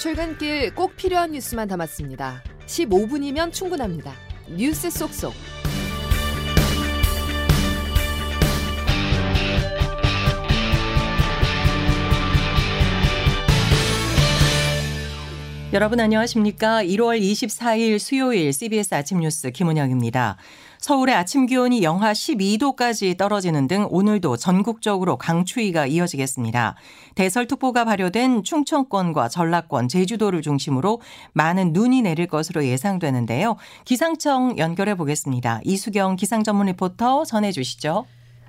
출근길 꼭 필요한 뉴스만 담았습니다. 15분이면 충분합니다. 뉴스 속속. 여러분 안녕하십니까? 1월 24일 수요일 CBS 아침 뉴스 김은영입니다. 서울의 아침 기온이 영하 12도까지 떨어지는 등 오늘도 전국적으로 강추위가 이어지겠습니다. 대설특보가 발효된 충청권과 전라권, 제주도를 중심으로 많은 눈이 내릴 것으로 예상되는데요. 기상청 연결해 보겠습니다. 이수경 기상 전문 리포터 전해 주시죠.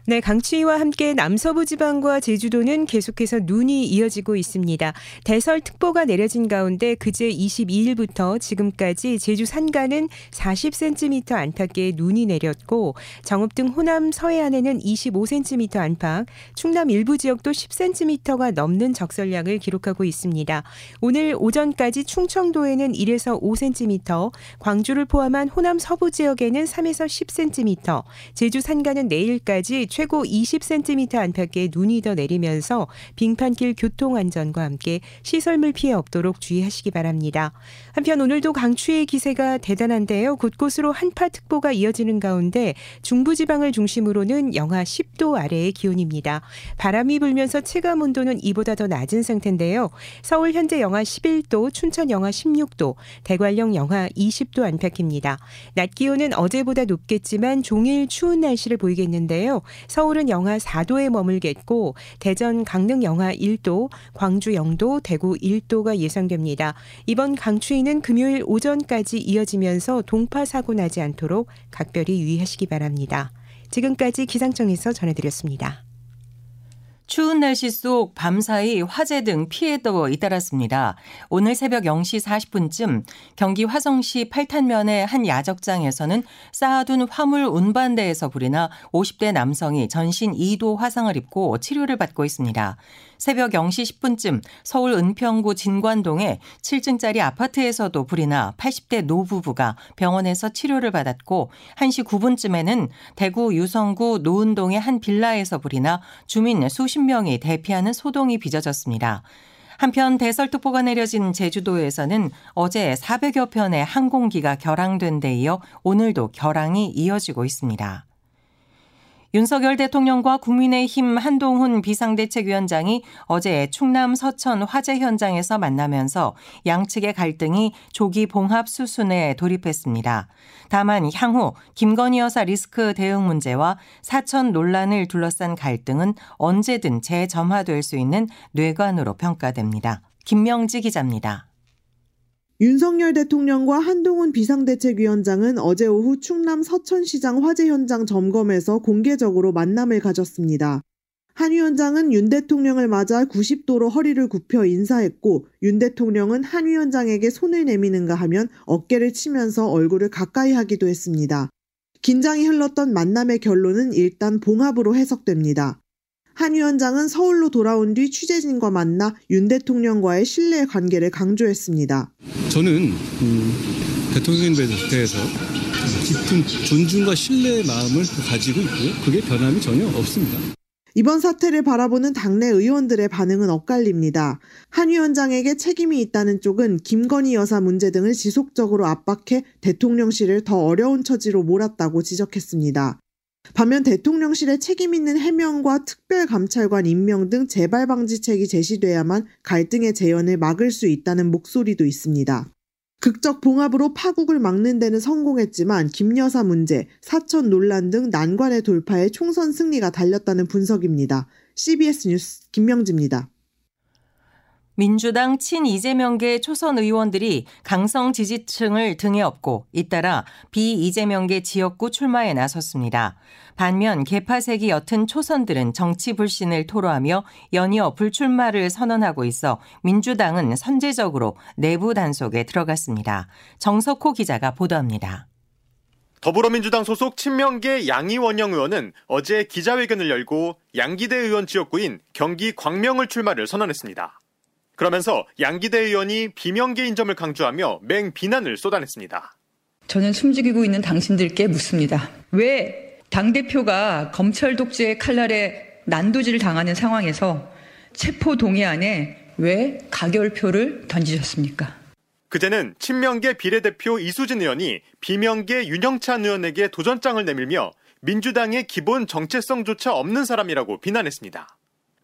네, 강추위와 함께 남서부 지방과 제주도는 계속해서 눈이 이어지고 있습니다. 대설특보가 내려진 가운데 그제 22일부터 지금까지 제주 산간은 40cm 안팎의 눈이 내렸고 정읍 등 호남 서해안에는 25cm 안팎, 충남 일부 지역도 10cm가 넘는 적설량을 기록하고 있습니다. 오늘 오전까지 충청도에는 1에서 5cm, 광주를 포함한 호남 서부 지역에는 3에서 10cm, 제주 산간은 내일까지 최고 20cm 안팎의 눈이 더 내리면서 빙판길 교통 안전과 함께 시설물 피해 없도록 주의하시기 바랍니다. 한편 오늘도 강추의 기세가 대단한데요. 곳곳으로 한파특보가 이어지는 가운데 중부지방을 중심으로는 영하 10도 아래의 기온입니다. 바람이 불면서 체감 온도는 이보다 더 낮은 상태인데요. 서울 현재 영하 11도, 춘천 영하 16도, 대관령 영하 20도 안팎입니다. 낮 기온은 어제보다 높겠지만 종일 추운 날씨를 보이겠는데요. 서울은 영하 4도에 머물겠고 대전 강릉 영하 1도, 광주 영도, 대구 1도가 예상됩니다. 이번 강추위는 금요일 오전까지 이어지면서 동파 사고 나지 않도록 각별히 유의하시기 바랍니다. 지금까지 기상청에서 전해드렸습니다. 추운 날씨 속 밤사이 화재 등 피해도 잇따랐습니다. 오늘 새벽 0시 40분쯤 경기 화성시 팔탄면의 한 야적장에서는 쌓아둔 화물 운반대에서 불이 나 50대 남성이 전신 2도 화상을 입고 치료를 받고 있습니다. 새벽 0시 10분쯤 서울 은평구 진관동의 7층짜리 아파트에서도 불이 나 80대 노부부가 병원에서 치료를 받았고 1시 9분쯤에는 대구 유성구 노은동의 한 빌라에서 불이 나 주민 수십 명이 대피하는 소동이 빚어졌습니다. 한편 대설특보가 내려진 제주도에서는 어제 400여 편의 항공기가 결항된 데 이어 오늘도 결항이 이어지고 있습니다. 윤석열 대통령과 국민의힘 한동훈 비상대책위원장이 어제 충남 서천 화재 현장에서 만나면서 양측의 갈등이 조기 봉합 수순에 돌입했습니다. 다만 향후 김건희 여사 리스크 대응 문제와 사천 논란을 둘러싼 갈등은 언제든 재점화될 수 있는 뇌관으로 평가됩니다. 김명지 기자입니다. 윤석열 대통령과 한동훈 비상대책위원장은 어제 오후 충남 서천시장 화재 현장 점검에서 공개적으로 만남을 가졌습니다. 한 위원장은 윤 대통령을 맞아 90도로 허리를 굽혀 인사했고 윤 대통령은 한 위원장에게 손을 내미는가 하면 어깨를 치면서 얼굴을 가까이 하기도 했습니다. 긴장이 흘렀던 만남의 결론은 일단 봉합으로 해석됩니다. 한 위원장은 서울로 돌아온 뒤 취재진과 만나 윤 대통령과의 신뢰 관계를 강조했습니다. 저는 음, 대통령에 대해서 깊은 존중과 신뢰의 마음을 가지고 있고요. 그게 변함이 전혀 없습니다. 이번 사태를 바라보는 당내 의원들의 반응은 엇갈립니다. 한 위원장에게 책임이 있다는 쪽은 김건희 여사 문제 등을 지속적으로 압박해 대통령실을 더 어려운 처지로 몰았다고 지적했습니다. 반면 대통령실에 책임 있는 해명과 특별감찰관 임명 등 재발 방지책이 제시돼야만 갈등의 재현을 막을 수 있다는 목소리도 있습니다. 극적 봉합으로 파국을 막는 데는 성공했지만 김여사 문제, 사천 논란 등 난관의 돌파에 총선 승리가 달렸다는 분석입니다. CBS 뉴스 김명지입니다. 민주당 친 이재명계 초선 의원들이 강성 지지층을 등에 업고 잇따라 비이재명계 지역구 출마에 나섰습니다. 반면 개파색이 옅은 초선들은 정치 불신을 토로하며 연이어 불출마를 선언하고 있어 민주당은 선제적으로 내부 단속에 들어갔습니다. 정석호 기자가 보도합니다. 더불어민주당 소속 친명계 양이원영 의원은 어제 기자회견을 열고 양기대 의원 지역구인 경기 광명을 출마를 선언했습니다. 그러면서 양기대 의원이 비명계인 점을 강조하며 맹 비난을 쏟아냈습니다. 저는 숨죽이고 있는 당신들께 묻습니다. 왜 당대표가 검찰 독재의 칼날에 난도질을 당하는 상황에서 체포 동의안에 왜 가결표를 던지셨습니까? 그제는 친명계 비례대표 이수진 의원이 비명계 윤영찬 의원에게 도전장을 내밀며 민주당의 기본 정체성조차 없는 사람이라고 비난했습니다.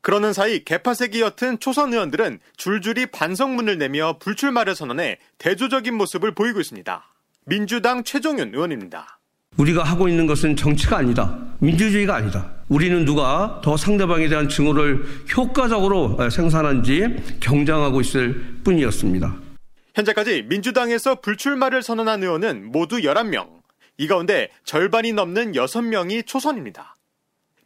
그러는 사이 개파색이 옅은 초선 의원들은 줄줄이 반성문을 내며 불출마를 선언해 대조적인 모습을 보이고 있습니다. 민주당 최종윤 의원입니다. 우리가 하고 있는 것은 정치가 아니다. 민주주의가 아니다. 우리는 누가 더 상대방에 대한 증오를 효과적으로 생산한지 경쟁하고 있을 뿐이었습니다. 현재까지 민주당에서 불출마를 선언한 의원은 모두 11명. 이 가운데 절반이 넘는 6명이 초선입니다.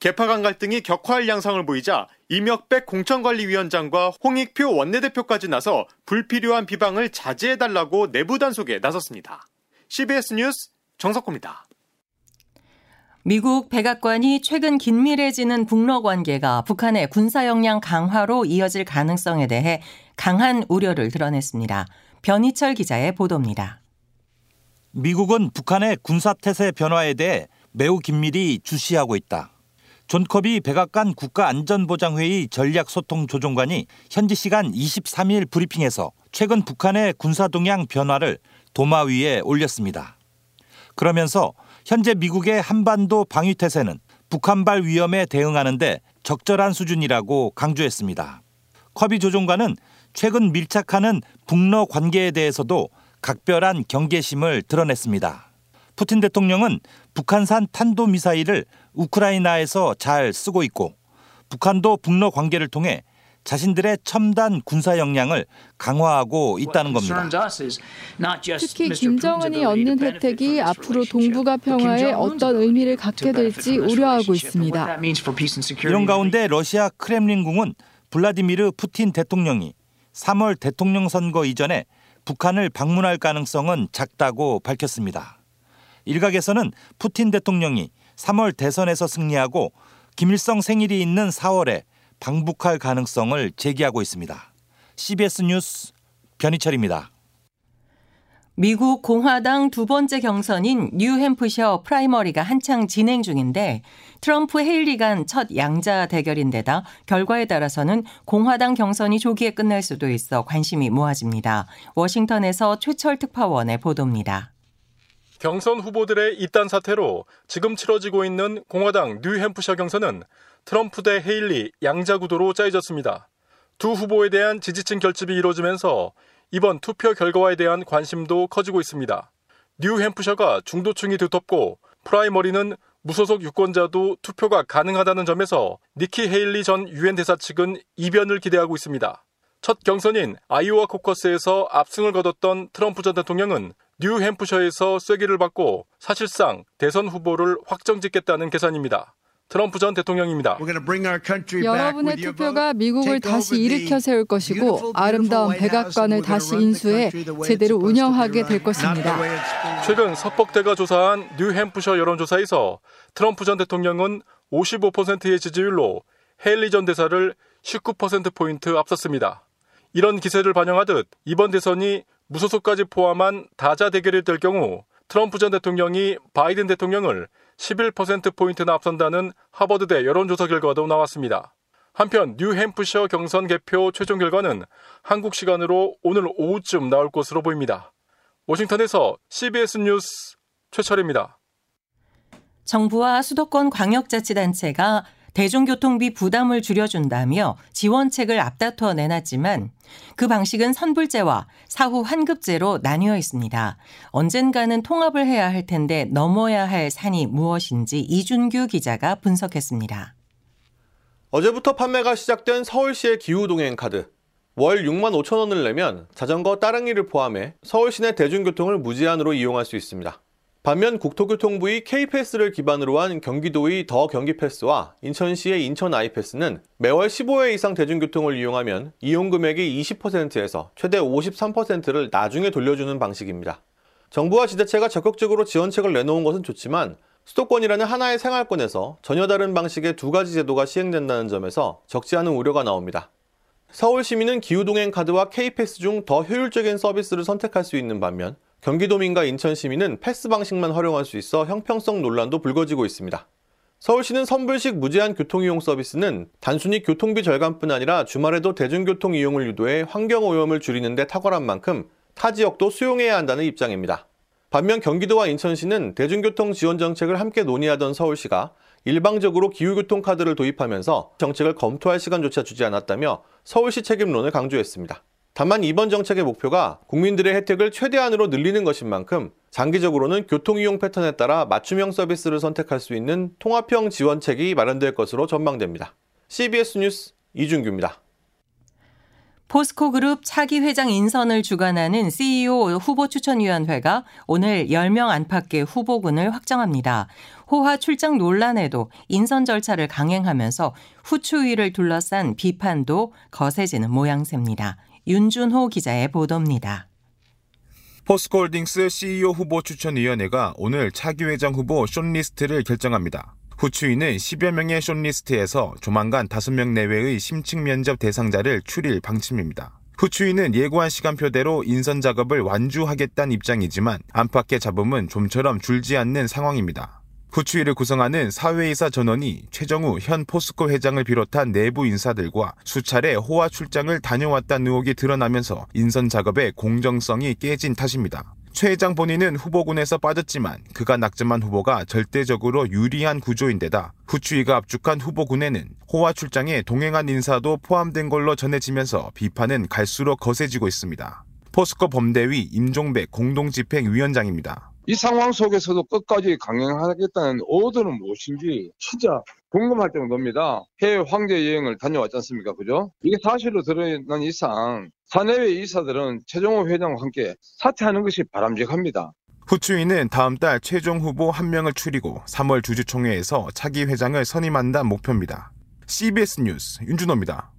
개파 간 갈등이 격화할 양상을 보이자 이명백 공천관리위원장과 홍익표 원내대표까지 나서 불필요한 비방을 자제해달라고 내부 단속에 나섰습니다. CBS 뉴스 정석호입니다. 미국 백악관이 최근 긴밀해지는 북러 관계가 북한의 군사 역량 강화로 이어질 가능성에 대해 강한 우려를 드러냈습니다. 변희철 기자의 보도입니다. 미국은 북한의 군사 태세 변화에 대해 매우 긴밀히 주시하고 있다. 존 커비 백악관 국가안전보장회의 전략소통조정관이 현지 시간 23일 브리핑에서 최근 북한의 군사동향 변화를 도마 위에 올렸습니다. 그러면서 현재 미국의 한반도 방위태세는 북한발 위험에 대응하는데 적절한 수준이라고 강조했습니다. 커비 조종관은 최근 밀착하는 북러 관계에 대해서도 각별한 경계심을 드러냈습니다. 푸틴 대통령은 북한산 탄도미사일을 우크라이나에서 잘 쓰고 있고 북한도 북러 관계를 통해 자신들의 첨단 군사 역량을 강화하고 있다는 겁니다. 특히 김정은이 얻는 혜택이 앞으로 동북아 평화에 어떤 의미를 갖게 될지 우려하고 있습니다. 이런 가운데 러시아 크렘린궁은 블라디미르 푸틴 대통령이 3월 대통령 선거 이전에 북한을 방문할 가능성은 작다고 밝혔습니다. 일각에서는 푸틴 대통령이 3월 대선에서 승리하고 김일성 생일이 있는 4월에 방북할 가능성을 제기하고 있습니다. CBS 뉴스 변희철입니다. 미국 공화당 두 번째 경선인 뉴햄프셔 프라이머리가 한창 진행 중인데 트럼프 헤일리 간 첫 양자 대결인데다 결과에 따라서는 공화당 경선이 조기에 끝날 수도 있어 관심이 모아집니다. 워싱턴에서 최철 특파원의 보도입니다. 경선 후보들의 잇단 사퇴로 지금 치러지고 있는 공화당 뉴햄프셔 경선은 트럼프 대 헤일리 양자 구도로 짜여졌습니다. 두 후보에 대한 지지층 결집이 이루어지면서 이번 투표 결과에 대한 관심도 커지고 있습니다. 뉴햄프셔가 중도층이 두텁고 프라이머리는 무소속 유권자도 투표가 가능하다는 점에서 니키 헤일리 전 유엔 대사 측은 이변을 기대하고 있습니다. 첫 경선인 아이오와 코커스에서 압승을 거뒀던 트럼프 전 대통령은 뉴햄프셔에서 쐐기를 박고 사실상 대선 후보를 확정짓겠다는 계산입니다. 트럼프 전 대통령입니다. 여러분의 투표가 미국을 다시 일으켜 세울 것이고 아름다운 백악관을 다시 인수해 제대로 운영하게 될 것입니다. 최근 서폭대가 조사한 뉴햄프셔 여론조사에서 트럼프 전 대통령은 55%의 지지율로 헤일리 전 대사를 19%포인트 앞섰습니다. 이런 기세를 반영하듯 이번 대선이 무소속까지 포함한 다자 대결이 될 경우 트럼프 전 대통령이 바이든 대통령을 11%포인트나 앞선다는 하버드대 여론조사 결과도 나왔습니다. 한편 뉴햄프셔 경선 개표 최종 결과는 한국 시간으로 오늘 오후쯤 나올 것으로 보입니다. 워싱턴에서 CBS 뉴스 최철입니다. 정부와 수도권 광역자치단체가 대중교통비 부담을 줄여준다며 지원책을 앞다투어 내놨지만 그 방식은 선불제와 사후 환급제로 나뉘어 있습니다. 언젠가는 통합을 해야 할 텐데 넘어야 할 산이 무엇인지 이준규 기자가 분석했습니다. 어제부터 판매가 시작된 서울시의 기후동행 카드. 월 6만 5천 원을 내면 자전거 따릉이를 포함해 서울 시내 대중교통을 무제한으로 이용할 수 있습니다. 반면 국토교통부의 K패스를 기반으로 한 경기도의 더 경기패스와 인천시의 인천 아이패스는 매월 15회 이상 대중교통을 이용하면 이용 금액이 20%에서 최대 53%를 나중에 돌려주는 방식입니다. 정부와 지자체가 적극적으로 지원책을 내놓은 것은 좋지만 수도권이라는 하나의 생활권에서 전혀 다른 방식의 두 가지 제도가 시행된다는 점에서 적지 않은 우려가 나옵니다. 서울 시민은 기후동행 카드와 K패스 중 더 효율적인 서비스를 선택할 수 있는 반면 경기도민과 인천 시민은 패스 방식만 활용할 수 있어 형평성 논란도 불거지고 있습니다. 서울시는 선불식 무제한 교통이용 서비스는 단순히 교통비 절감뿐 아니라 주말에도 대중교통 이용을 유도해 환경오염을 줄이는 데 탁월한 만큼 타 지역도 수용해야 한다는 입장입니다. 반면 경기도와 인천시는 대중교통 지원 정책을 함께 논의하던 서울시가 일방적으로 기후교통카드를 도입하면서 정책을 검토할 시간조차 주지 않았다며 서울시 책임론을 강조했습니다. 다만 이번 정책의 목표가 국민들의 혜택을 최대한으로 늘리는 것인 만큼 장기적으로는 교통 이용 패턴에 따라 맞춤형 서비스를 선택할 수 있는 통합형 지원책이 마련될 것으로 전망됩니다. CBS 뉴스 이준규입니다. 포스코그룹 차기 회장 인선을 주관하는 CEO 후보 추천위원회가 오늘 10명 안팎의 후보군을 확정합니다. 호화 출장 논란에도 인선 절차를 강행하면서 후추위를 둘러싼 비판도 거세지는 모양새입니다. 윤준호 기자의 보도입니다. 포스코홀딩스 CEO 후보 추천위원회가 오늘 차기 회장 후보 숏리스트를 결정합니다. 후추위는 10여 명의 숏리스트에서 조만간 5명 내외의 심층 면접 대상자를 추릴 방침입니다. 후추위는 예고한 시간표대로 인선 작업을 완주하겠다는 입장이지만 안팎의 잡음은 좀처럼 줄지 않는 상황입니다. 후추위를 구성하는 사회이사 전원이 최정우 현 포스코 회장을 비롯한 내부 인사들과 수차례 호화 출장을 다녀왔다는 의혹이 드러나면서 인선 작업의 공정성이 깨진 탓입니다. 최 회장 본인은 후보군에서 빠졌지만 그가 낙점한 후보가 절대적으로 유리한 구조인데다 후추위가 압축한 후보군에는 호화 출장에 동행한 인사도 포함된 걸로 전해지면서 비판은 갈수록 거세지고 있습니다. 포스코 범대위 임종백 공동집행위원장입니다. 이 상황 속에서도 끝까지 강행하겠다는 오더는 무엇인지 진짜 궁금할 정도입니다. 해외 황제 여행을 다녀왔지 않습니까? 그죠? 이게 사실로 드러난 이상 사내외 이사들은 최종호 회장과 함께 사퇴하는 것이 바람직합니다. 후추위는 다음 달 최종 후보 한 명을 추리고 3월 주주총회에서 차기 회장을 선임한다는 목표입니다. CBS 뉴스 윤준호입니다.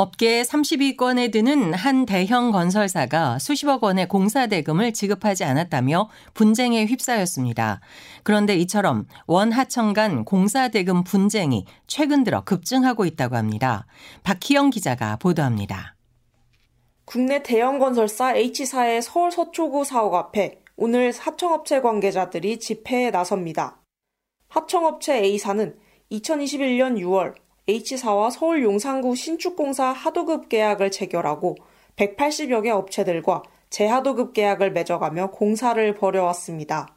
업계 30위권에 드는 한 대형 건설사가 수십억 원의 공사 대금을 지급하지 않았다며 분쟁에 휩싸였습니다. 그런데 이처럼 원하청 간 공사 대금 분쟁이 최근 들어 급증하고 있다고 합니다. 박희영 기자가 보도합니다. 국내 대형 건설사 H사의 서울 서초구 사옥 앞에 오늘 하청업체 관계자들이 집회에 나섭니다. 하청업체 A사는 2021년 6월 H사와 서울 용산구 신축공사 하도급 계약을 체결하고 180여 개 업체들과 재하도급 계약을 맺어가며 공사를 벌여왔습니다.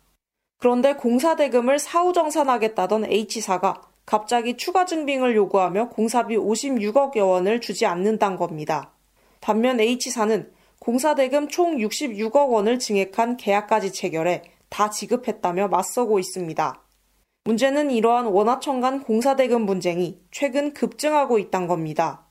그런데 공사 대금을 사후 정산하겠다던 H사가 갑자기 추가 증빙을 요구하며 공사비 56억여 원을 주지 않는다는 겁니다. 반면 H사는 공사 대금 총 66억 원을 증액한 계약까지 체결해 다 지급했다며 맞서고 있습니다. 문제는 이러한 원하청 간 공사대금 분쟁이 최근 급증하고 있단 겁니다.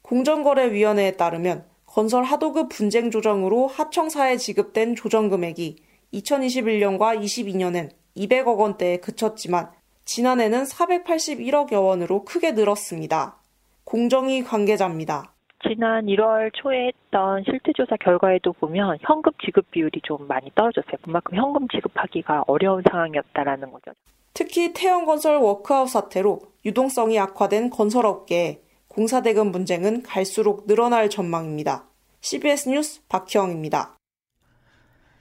공정거래위원회에 따르면 건설 하도급 분쟁 조정으로 하청사에 지급된 조정 금액이 2021년과 22년엔 200억 원대에 그쳤지만 지난해는 481억여 원으로 크게 늘었습니다. 공정위 관계자입니다. 지난 1월 초에 했던 실태조사 결과에도 보면 현금 지급 비율이 좀 많이 떨어졌어요. 그만큼 현금 지급하기가 어려운 상황이었다라는 거죠. 특히 태형건설 워크아웃 사태로 유동성이 악화된 건설업계에 공사대금 분쟁은 갈수록 늘어날 전망입니다. CBS 뉴스 박희영입니다.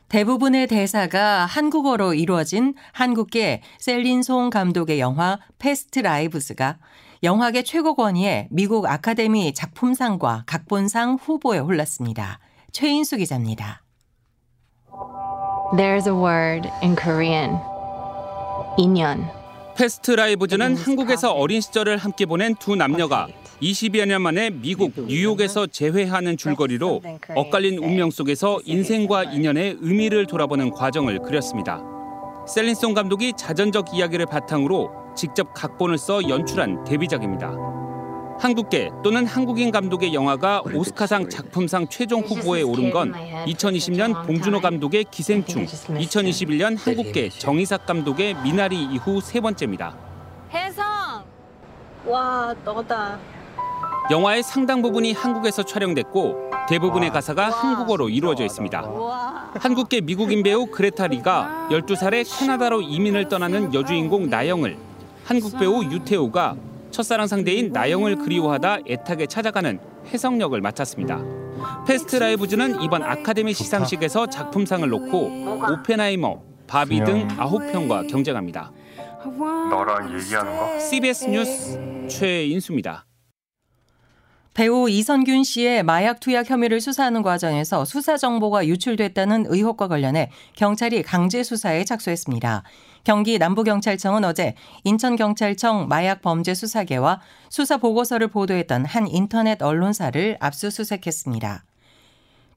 대부분의 대사가 한국어로 이루어진 한국계 셀린송 감독의 영화 패스트 라이브스가 영화계 최고 권위의 미국 아카데미 작품상과 각본상 후보에 올랐습니다. 최인수 기자입니다. There's a word in Korean. 인연. 패스트 라이브즈는 한국에서 어린 시절을 함께 보낸 두 남녀가 20여 년 만에 미국 뉴욕에서 재회하는 줄거리로 엇갈린 운명 속에서 인생과 인연의 의미를 돌아보는 과정을 그렸습니다. 셀린송 감독이 자전적 이야기를 바탕으로 직접 각본을 써 연출한 데뷔작입니다. 한국계 또는 한국인 감독의 영화가 오스카상 작품상 최종 후보에 오른 건 2020년 봉준호 감독의 기생충, 2021년 한국계 정희삭 감독의 미나리 이후 세 번째입니다. 해성! 와, 너다. 영화의 상당 부분이 한국에서 촬영됐고 대부분의 대사가 한국어로 이루어져 있습니다. 한국계 미국인 배우 그레타 리가 12살에 캐나다로 이민을 떠나는 여주인공 나영을 한국 배우 유태오가 첫사랑 상대인 나영을 그리워하다 애타게 찾아가는 해성 역을 맡았습니다. 패스트 라이브즈는 이번 아카데미 시상식에서 작품상을 놓고 오펜하이머, 바비 등 9편과 경쟁합니다. 너랑 얘기하는 거? CBS 뉴스 최인수입니다. 배우 이선균 씨의 마약 투약 혐의를 수사하는 과정에서 수사 정보가 유출됐다는 의혹과 관련해 경찰이 강제 수사에 착수했습니다. 경기 남부경찰청은 어제 인천경찰청 마약범죄수사계와 수사 보고서를 보도했던 한 인터넷 언론사를 압수수색했습니다.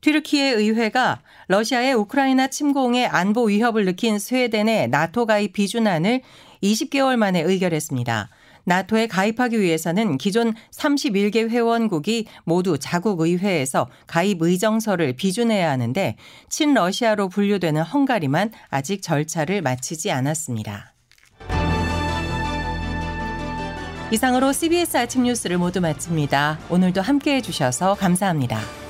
튀르키예 의회가 러시아의 우크라이나 침공에 안보 위협을 느낀 스웨덴의 나토 가입 비준안을 20개월 만에 의결했습니다. 나토에 가입하기 위해서는 기존 31개 회원국이 모두 자국 의회에서 가입 의정서를 비준해야 하는데 친러시아로 분류되는 헝가리만 아직 절차를 마치지 않았습니다. 이상으로 CBS 아침 뉴스를 모두 마칩니다. 오늘도 함께 해 주셔서 감사합니다.